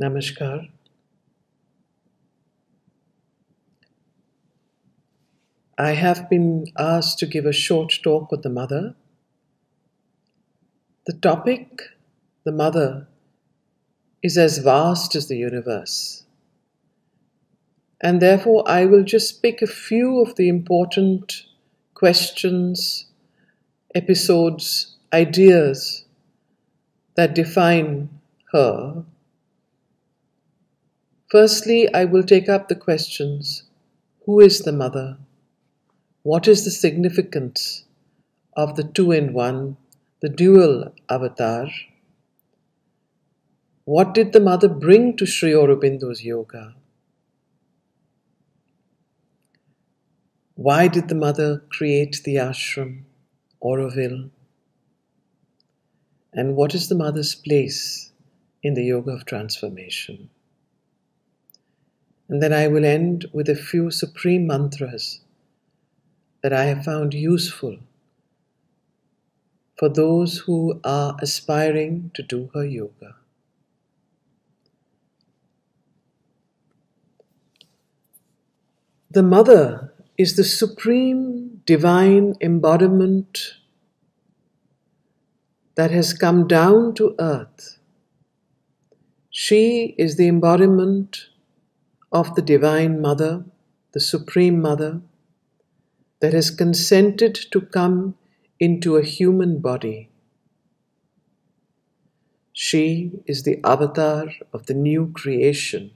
Namaskar. I have been asked to give a short talk with the mother. The topic, the mother, is as vast as the universe. And therefore, I will just pick a few of the important questions, episodes, ideas that define her. Firstly, I will take up the questions Who is the mother? What is the significance of the two in one, the dual avatar? What did the mother bring to Sri Aurobindo's yoga? Why did the mother create the ashram, Auroville? And what is the mother's place in the yoga of transformation? And then I will end with a few supreme mantras that I have found useful for those who are aspiring to do her yoga. The mother is the supreme divine embodiment that has come down to earth. She is the embodiment of the Divine Mother, the Supreme Mother, that has consented to come into a human body. She is the avatar of the new creation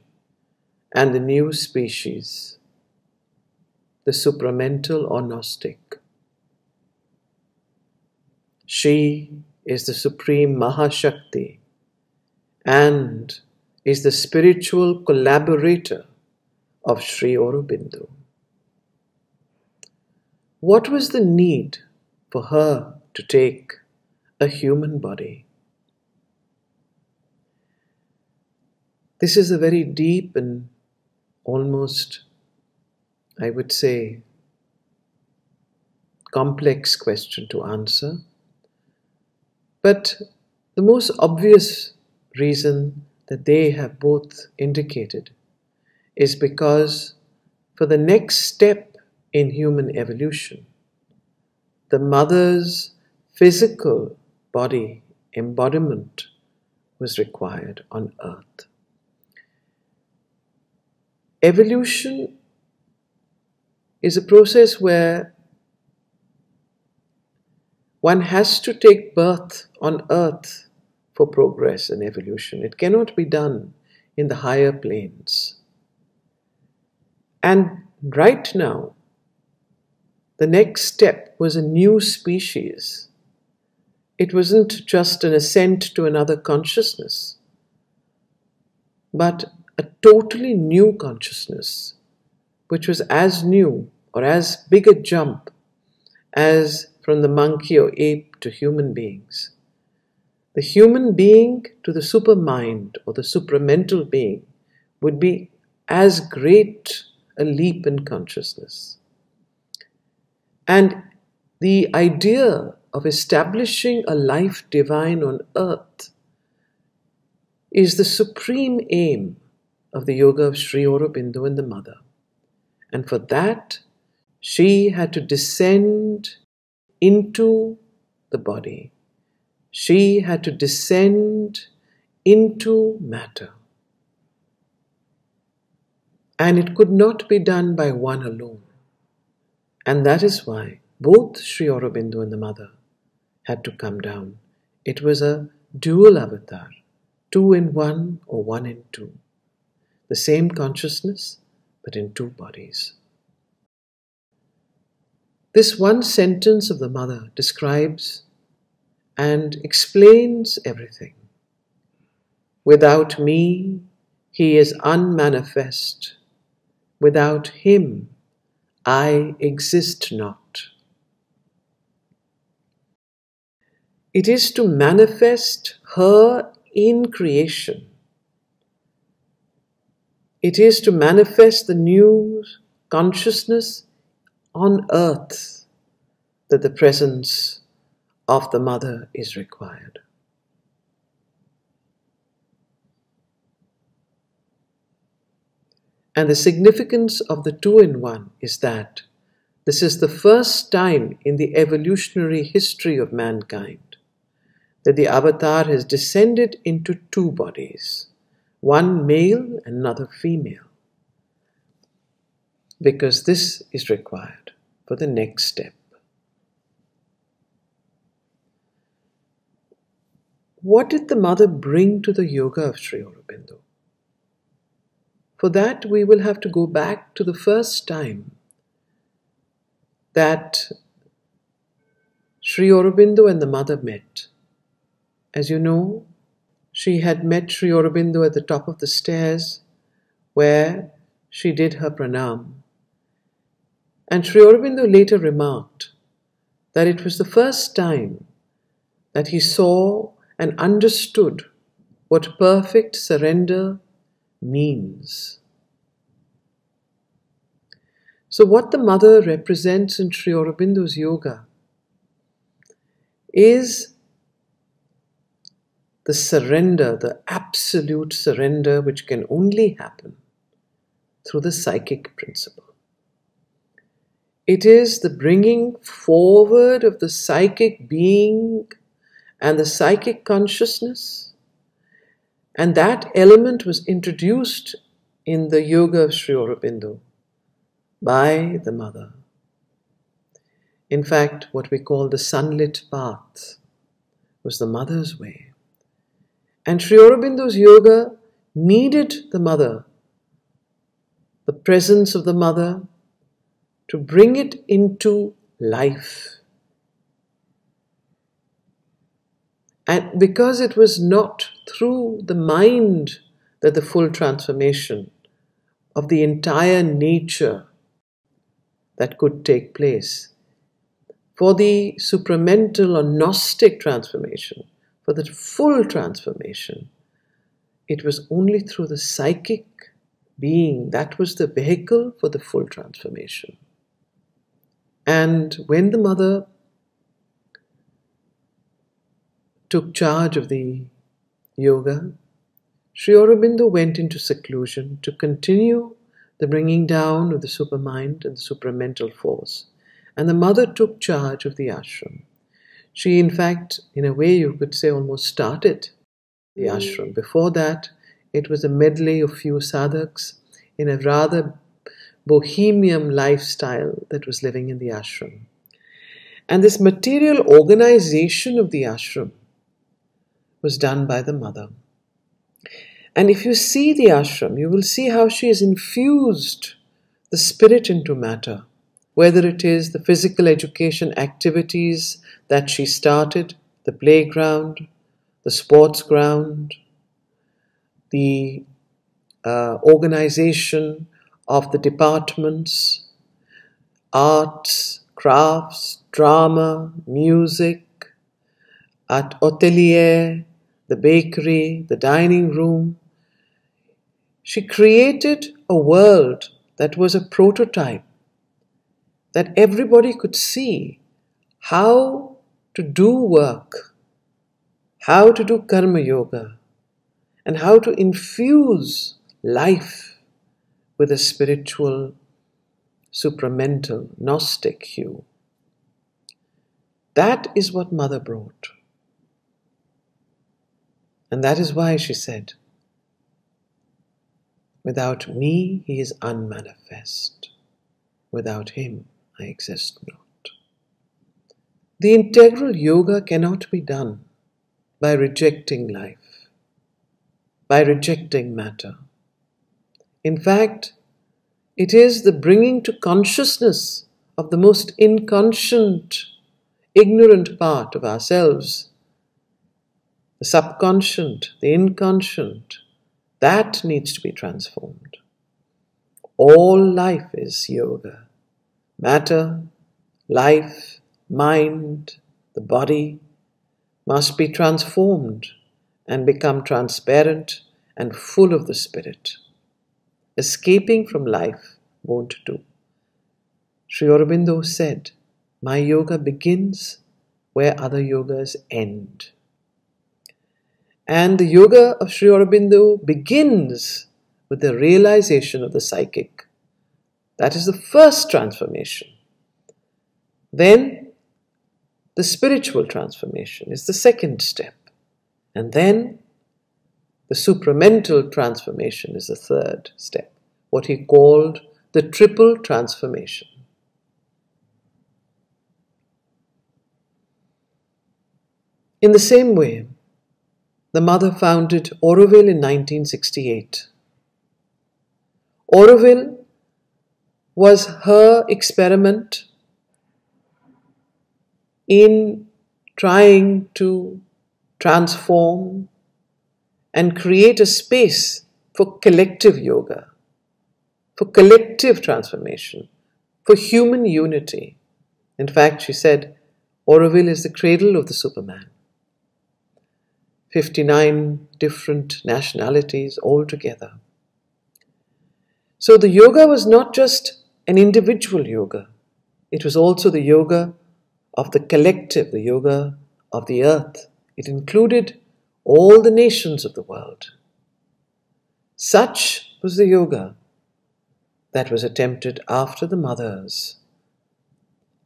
and the new species the supramental or Gnostic. She is the supreme Mahashakti and is the spiritual collaborator of Sri Aurobindo. What was the need for her to take a human body? This is a very deep and almost I would say, complex question to answer. But the most obvious reason that they have both indicated is because for the next step in human evolution, the mother's physical body embodiment was required on earth. Evolution is a process where one has to take birth on earth for progress and evolution. It cannot be done in the higher planes. And right now, the next step was a new species. It wasn't just an ascent to another consciousness, but a totally new consciousness which was as new or as big a jump as from the monkey or ape to human beings. The human being to the supermind or the supramental being would be as great a leap in consciousness. And the idea of establishing a life divine on earth is the supreme aim of the yoga of Sri Aurobindo and the Mother. And for that, she had to descend into the body. She had to descend into matter. And it could not be done by one alone. And that is why both Sri Aurobindo and the Mother had to come down. It was a dual avatar, two in one or one in two. The same consciousness, but in two bodies. This one sentence of the mother describes and explains everything. Without me, he is unmanifest. Without him, I exist not. It is to manifest her in creation it is to manifest the new consciousness on earth that the presence of the mother is required. And the significance of the two in one is that this is the first time in the evolutionary history of mankind that the avatar has descended into two bodies, one male and another female, because this is required for the next step. What did the mother bring to the yoga of Sri Aurobindo? For that, we will have to go back to the first time that Sri Aurobindo and the mother met. As you know, she had met Sri Aurobindo at the top of the stairs where she did her pranam. And Sri Aurobindo later remarked that it was the first time that he saw and understood what perfect surrender means. So, what the mother represents in Sri Aurobindo's yoga is the surrender, the absolute surrender, which can only happen through the psychic principle. It is the bringing forward of the psychic being and the psychic consciousness. And that element was introduced in the yoga of Sri Aurobindo by the mother. In fact, what we call the sunlit path was the mother's way. And Sri Aurobindo's yoga needed the mother, the presence of the mother, to bring it into life. And because it was not through the mind that the full transformation of the entire nature that could take place. For the supramental or Gnostic transformation, for the full transformation, it was only through the psychic being that was the vehicle for the full transformation. And when the mother took charge of the yoga, Sri Aurobindo went into seclusion to continue the bringing down of the supermind and the supramental force. And the mother took charge of the ashram. She, in fact, in a way you could say, almost started the mm. ashram. Before that, it was a medley of few sadhaks in a rather bohemian lifestyle that was living in the ashram. And this material organization of the ashram was done by the mother. And if you see the ashram, you will see how she has infused the spirit into matter, whether it is the physical education activities that she started, the playground, the sports ground, the uh, organization of the departments, arts, crafts, drama, music, at atelier, the bakery, the dining room, she created a world that was a prototype that everybody could see how to do work, how to do karma yoga, and how to infuse life with a spiritual, supramental, Gnostic hue. That is what Mother brought. And that is why she said, Without me, he is unmanifest. Without him, I exist not. The integral yoga cannot be done by rejecting life, by rejecting matter. In fact, it is the bringing to consciousness of the most inconscient, ignorant part of ourselves, the subconscious, the inconscient, that needs to be transformed. All life is yoga. Matter, life, mind, the body must be transformed and become transparent and full of the Spirit. Escaping from life won't do. Sri Aurobindo said, My yoga begins where other yogas end. And the yoga of Sri Aurobindo begins with the realization of the psychic. That is the first transformation. Then the spiritual transformation is the second step. And then the supramental transformation is the third step, what he called the triple transformation. In the same way, the mother founded Auroville in 1968. Auroville was her experiment in trying to transform and create a space for collective yoga, for collective transformation, for human unity. In fact, she said, Auroville is the cradle of the Superman. 59 different nationalities all together. So the yoga was not just an individual yoga, it was also the yoga of the collective, the yoga of the earth. It included all the nations of the world. Such was the yoga that was attempted after the mother's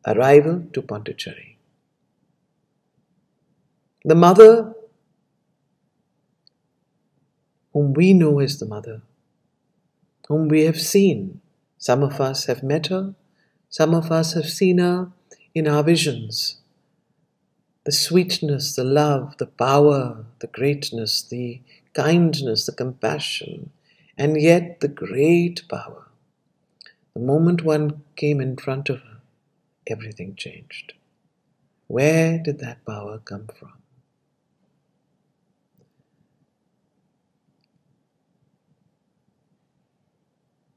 arrival to Pondicherry. The mother whom we know as the Mother, whom we have seen. Some of us have met her, some of us have seen her in our visions. The sweetness, the love, the power, the greatness, the kindness, the compassion, and yet the great power. The moment one came in front of her, everything changed. Where did that power come from?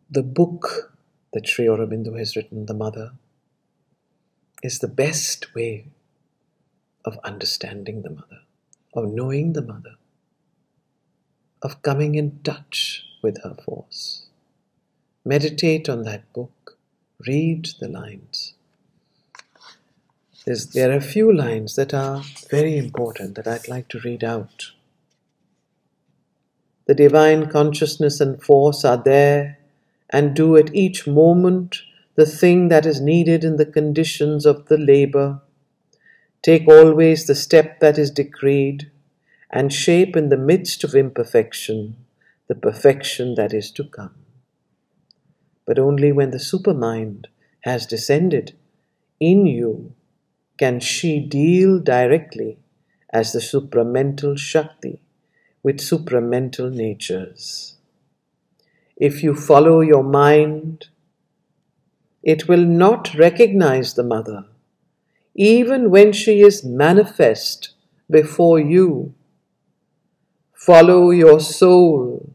The book that Sri Aurobindo has written, The Mother, is the best way of understanding the Mother, of knowing the Mother, of coming in touch with her force. Meditate on that book, read the lines. There's, there are a few lines that are very important that I'd like to read out. The divine consciousness and force are there and do at each moment the thing that is needed in the conditions of the labor. Take always the step that is decreed, and shape in the midst of imperfection the perfection that is to come. But only when the supermind has descended in you can she deal directly as the supramental Shakti with supramental natures if you follow your mind, it will not recognize the mother, even when she is manifest before you. Follow your soul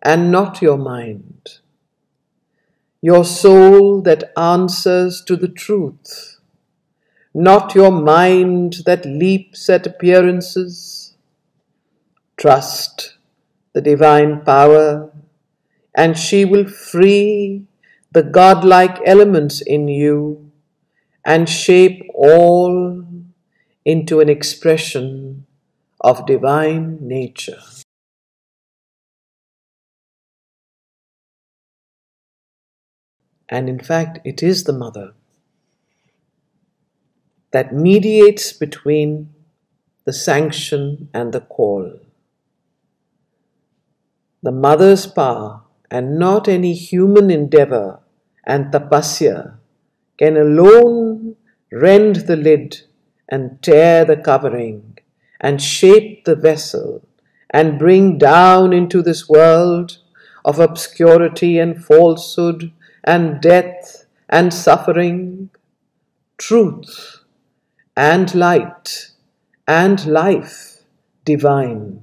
and not your mind. Your soul that answers to the truth, not your mind that leaps at appearances. Trust the divine power and she will free the godlike elements in you and shape all into an expression of divine nature. And in fact, it is the mother that mediates between the sanction and the call. The mother's power and not any human endeavor and tapasya can alone rend the lid and tear the covering and shape the vessel and bring down into this world of obscurity and falsehood and death and suffering truth and light and life divine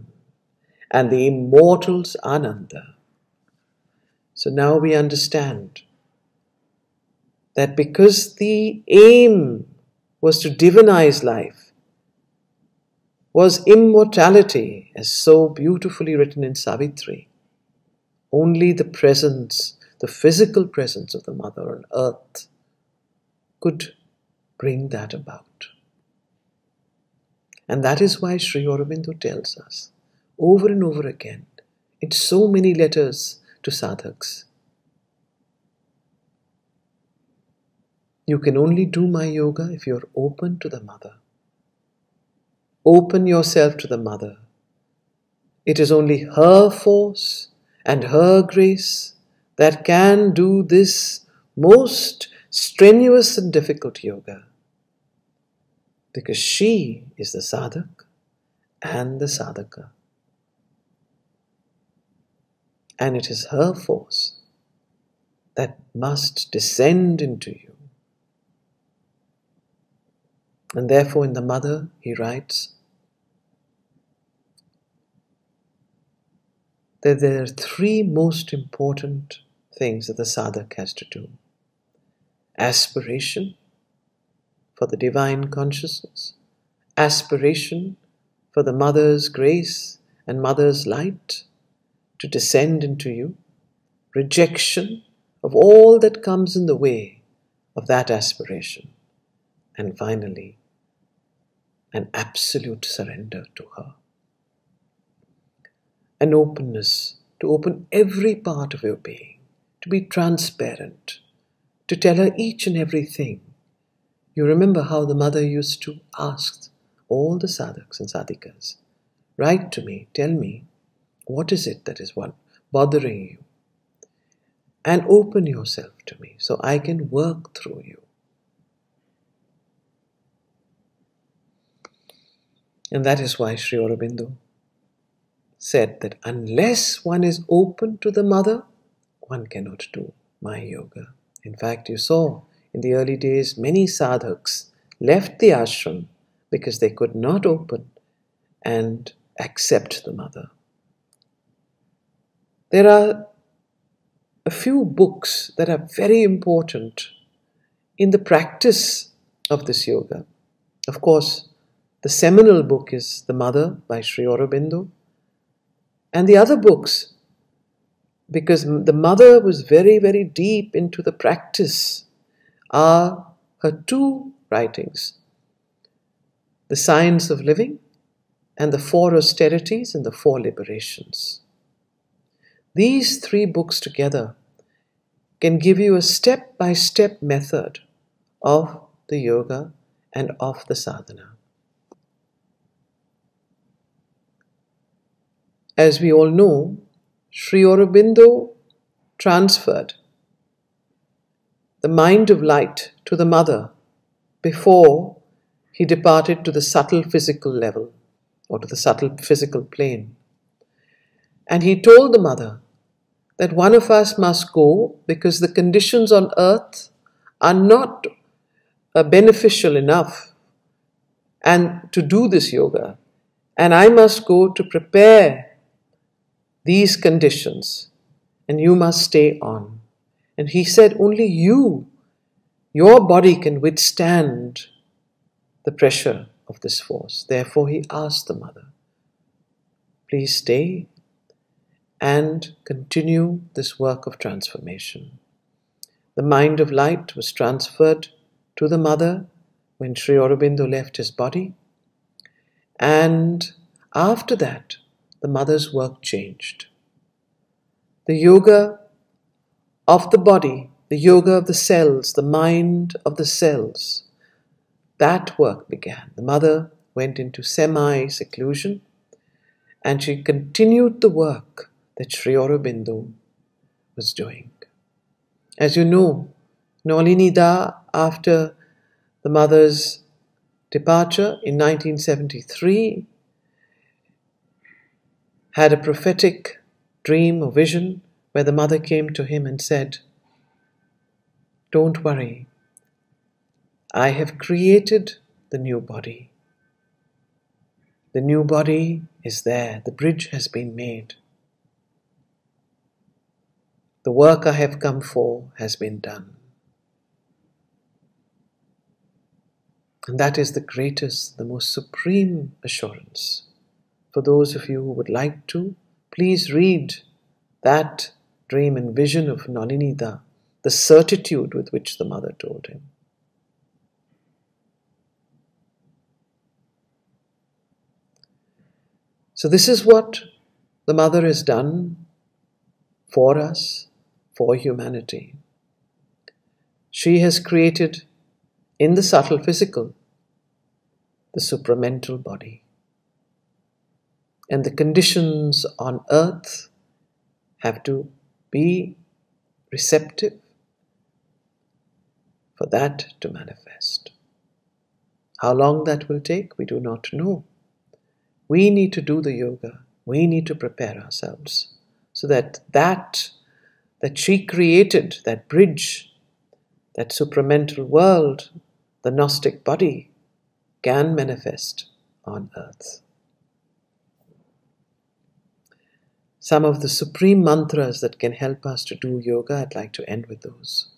and the immortal's ananda. So now we understand that because the aim was to divinize life, was immortality, as so beautifully written in Savitri, only the presence, the physical presence of the Mother on earth could bring that about. And that is why Sri Aurobindo tells us over and over again in so many letters to sadhaks. You can only do my yoga if you're open to the mother. Open yourself to the mother. It is only her force and her grace that can do this most strenuous and difficult yoga. Because she is the sadhak and the sadhaka. And it is her force that must descend into you. And therefore, in the Mother, he writes that there are three most important things that the sadhak has to do aspiration for the divine consciousness, aspiration for the Mother's grace and Mother's light to descend into you, rejection of all that comes in the way of that aspiration, and finally, an absolute surrender to her. An openness to open every part of your being, to be transparent, to tell her each and everything. You remember how the mother used to ask all the sadhaks and sadhikas, write to me, tell me, what is it that is bothering you? And open yourself to me so I can work through you. And that is why Sri Aurobindo said that unless one is open to the mother, one cannot do my yoga. In fact, you saw in the early days many sadhaks left the ashram because they could not open and accept the mother. There are a few books that are very important in the practice of this yoga. Of course, the seminal book is The Mother by Sri Aurobindo. And the other books, because the mother was very, very deep into the practice, are her two writings The Science of Living and The Four Austerities and the Four Liberations. These three books together can give you a step by step method of the yoga and of the sadhana. As we all know, Sri Aurobindo transferred the mind of light to the mother before he departed to the subtle physical level or to the subtle physical plane. And he told the mother that one of us must go because the conditions on earth are not uh, beneficial enough and to do this yoga. And I must go to prepare these conditions, and you must stay on. And he said, Only you, your body can withstand the pressure of this force. Therefore, he asked the mother, Please stay and continue this work of transformation. The mind of light was transferred to the mother when Sri Aurobindo left his body. And after that, the mother's work changed. The yoga of the body, the yoga of the cells, the mind of the cells, that work began. The mother went into semi seclusion and she continued the work that Sri Aurobindo was doing. As you know, Nalinida, after the mother's departure in 1973, had a prophetic dream or vision where the mother came to him and said, Don't worry, I have created the new body. The new body is there, the bridge has been made. The work I have come for has been done. And that is the greatest, the most supreme assurance for those of you who would like to, please read that dream and vision of Nalinida, the certitude with which the mother told him. So, this is what the mother has done for us, for humanity. She has created in the subtle physical the supramental body. And the conditions on earth have to be receptive for that to manifest. How long that will take, we do not know. We need to do the yoga. We need to prepare ourselves so that that that she created, that bridge, that supramental world, the Gnostic body, can manifest on earth. Some of the supreme mantras that can help us to do yoga, I'd like to end with those.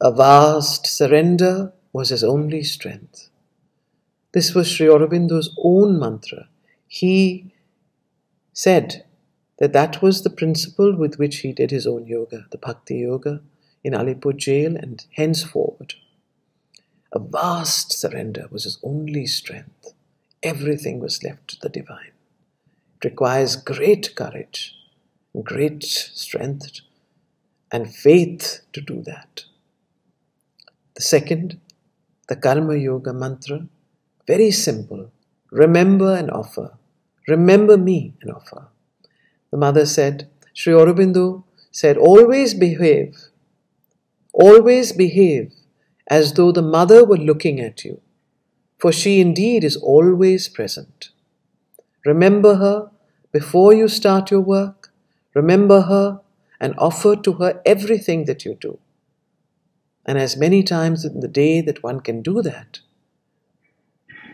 A vast surrender was his only strength. This was Sri Aurobindo's own mantra. He said that that was the principle with which he did his own yoga, the Bhakti Yoga, in Alipur jail and henceforward. A vast surrender was his only strength. Everything was left to the divine. It requires great courage, great strength, and faith to do that. The second, the Karma Yoga mantra, very simple. Remember and offer. Remember me and offer. The mother said, Sri Aurobindo said, always behave, always behave as though the mother were looking at you, for she indeed is always present. Remember her before you start your work. Remember her and offer to her everything that you do. And as many times in the day that one can do that,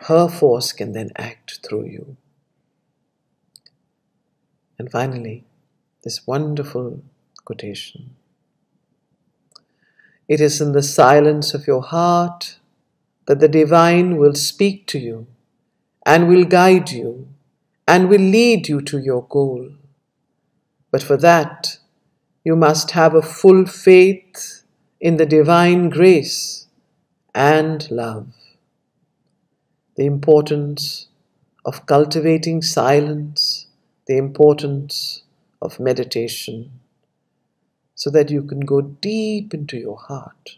her force can then act through you. And finally, this wonderful quotation. It is in the silence of your heart that the divine will speak to you and will guide you and will lead you to your goal. But for that, you must have a full faith in the divine grace and love. The importance of cultivating silence, the importance of meditation, so that you can go deep into your heart.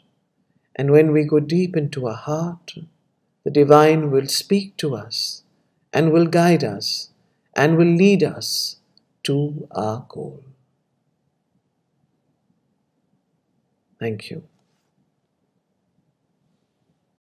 And when we go deep into our heart, the divine will speak to us and will guide us and will lead us to our goal. Thank you.